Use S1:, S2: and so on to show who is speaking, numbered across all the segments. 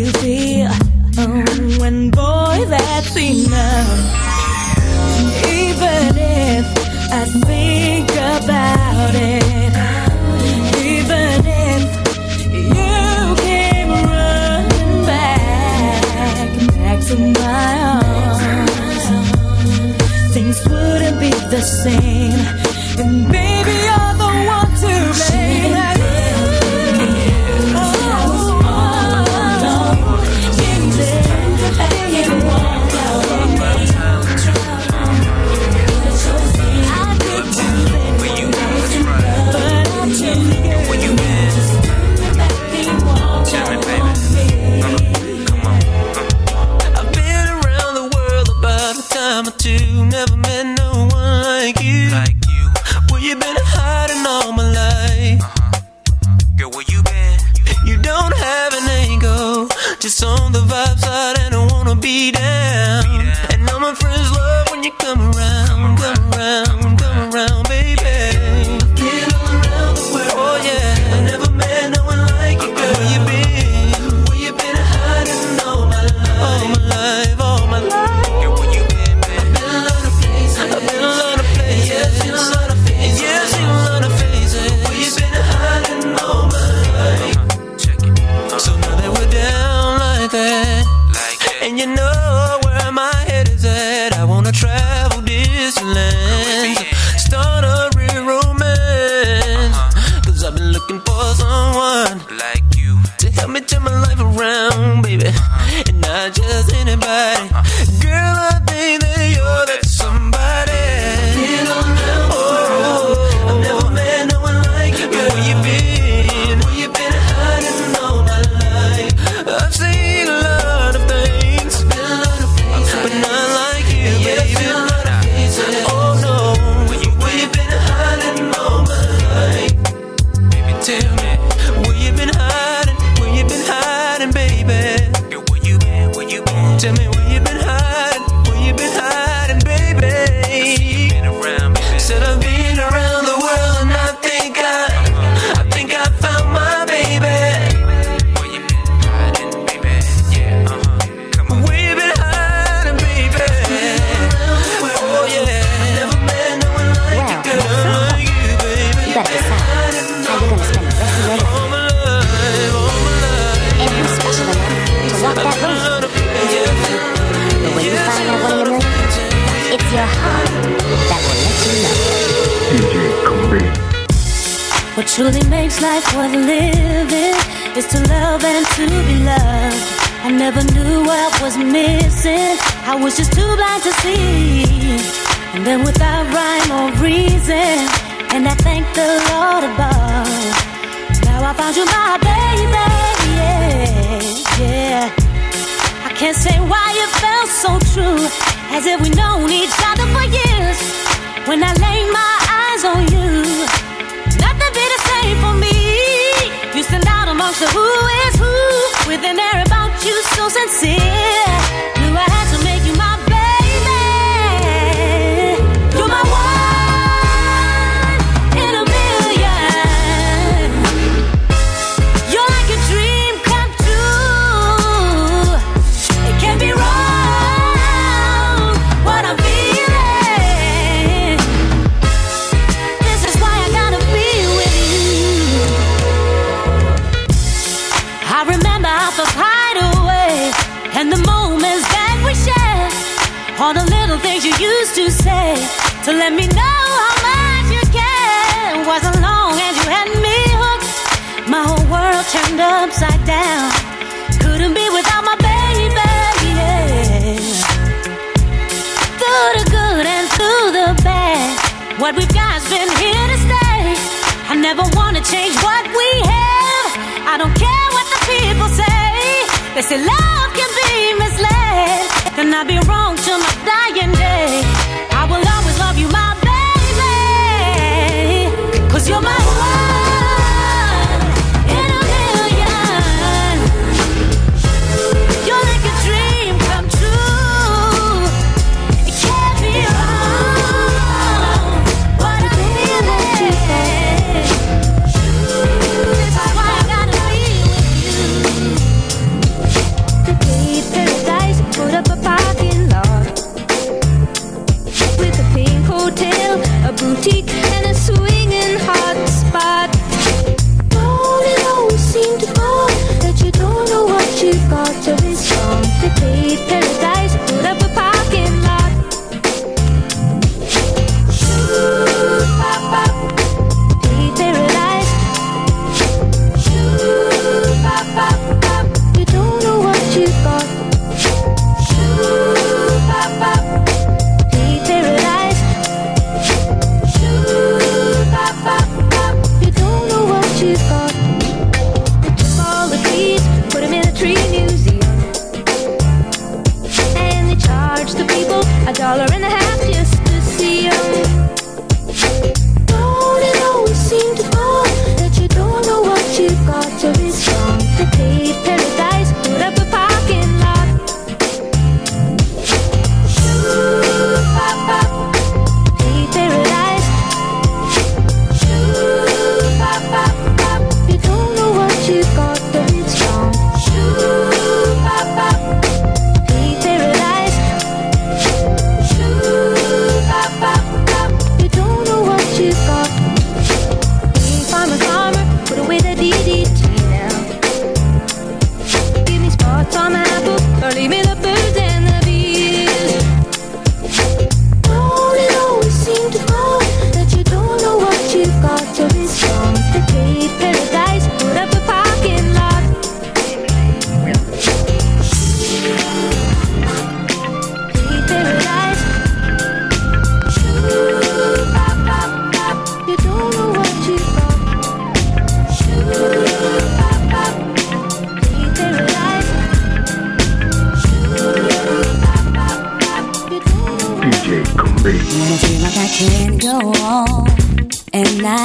S1: you
S2: be
S3: down. And all my friends love when you come around, come around, come around.
S2: What truly makes life worth living is to love and to be loved. I never knew what was missing. I was just too blind to see. And then without rhyme or reason, and I thank the Lord above. Now I found you, my baby. Yeah, yeah. I can't say why it felt so true, as if we known each other for years. When I laid my eyes on you. So of who is who with an air about you so sincere. you say to let me know how much you care. Wasn't long and you had me hooked. My whole world turned upside down. Couldn't be without my baby. Yeah. Through the good and through the bad, what we've got's been here to stay. I never wanna change what we have. I don't care what the people say. They say love can be misled. Then I'd be wrong till my dying day will always love you, my baby. Cause you're my one.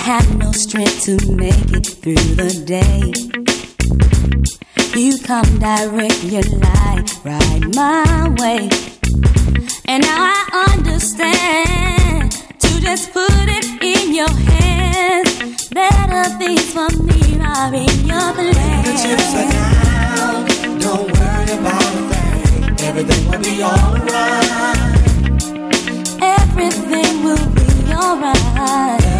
S2: had no strength to make it through the day. You come direct your light right my way. And now I understand to just put it in your hands. Better things for me are in your plan.
S4: The chips are down, don't worry about a thing. Everything will be alright.
S2: Everything will be alright.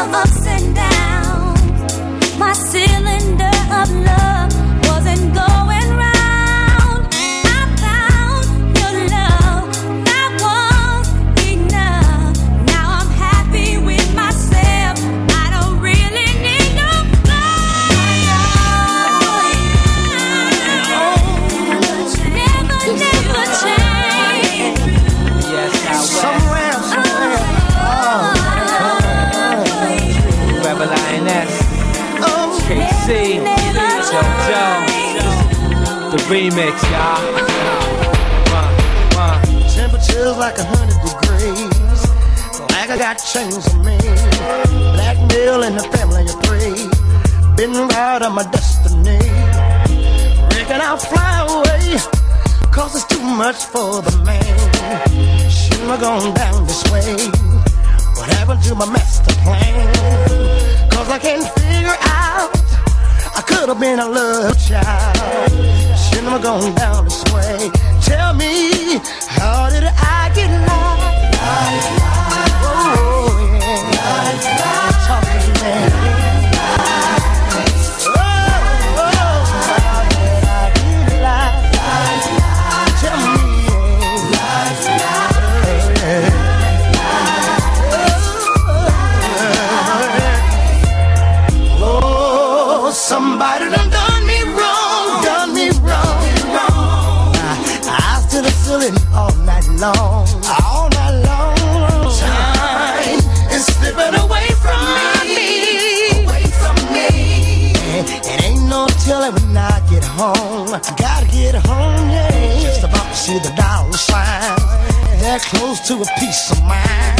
S2: of ups and downs, my cylinder of love.
S5: Remix, y'all.
S6: Temperatures like a hundred degrees. Like I got chains on me. Blackmail in the family of three. Been right on my destiny. Reckon I'll fly away. Cause it's too much for the man. Shouldn't have gone down this way. What happened to my master plan? Cause I can't figure out. Could have been a love child shouldn't have gone down this way. Tell me, how did I get lost? To a peace of mind.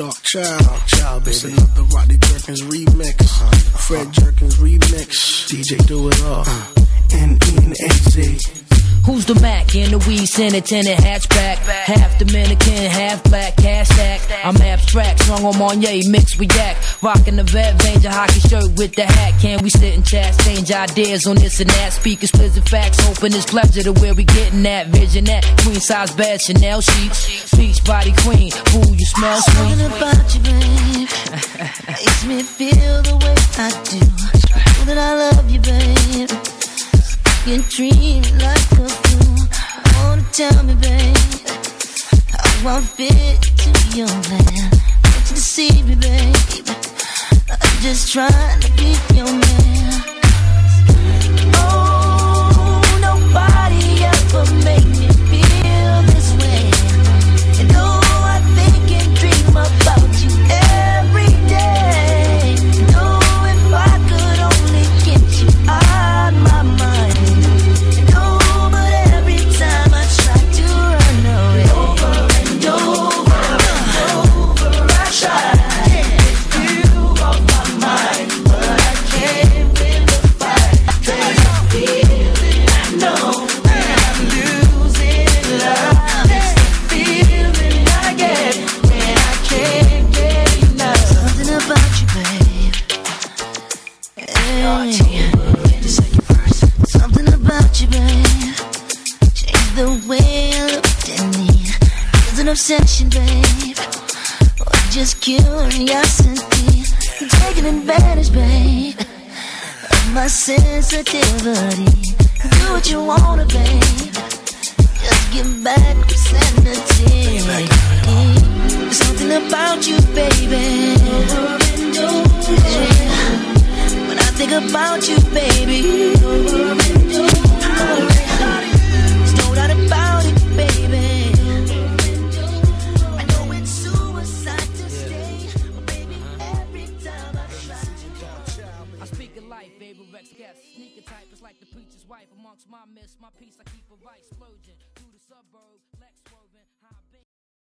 S6: Darkchild, Child, baby. It's another Rodney Jerkins remix. Uh-huh. Fred Jerkins remix. DJ do it all. Uh-huh. N E N A Z.
S7: Who's the Mac in the weed Senate tenant hatchback? Half Dominican, half black, cash stack. I'm abstract, strong on Marnier, mixed with yak. Rocking the vet, your hockey shirt with the hat. Can we sit and chat, change ideas on this and that? Speakers, pleasant facts, hoping it's pleasure to where we getting that. Vision that, queen size bed, Chanel sheets. Beach body queen, ooh, you smell
S8: Something
S7: sweet.
S8: about you, babe, makes me feel the way I do. Know that I love you, babe. You dream like a fool. Wanna tell me, babe, I fit to your plan? Don't you deceive me, babe. I'm just trying to be your man. Obsession, babe. Or just curiosity. Taking advantage, babe. Of my sensitivity. Do what you wanna, babe. Just give back your sanity. There's something about you, baby. When I think about you, baby. Over and over. My miss, my piece I keep a vice splurging.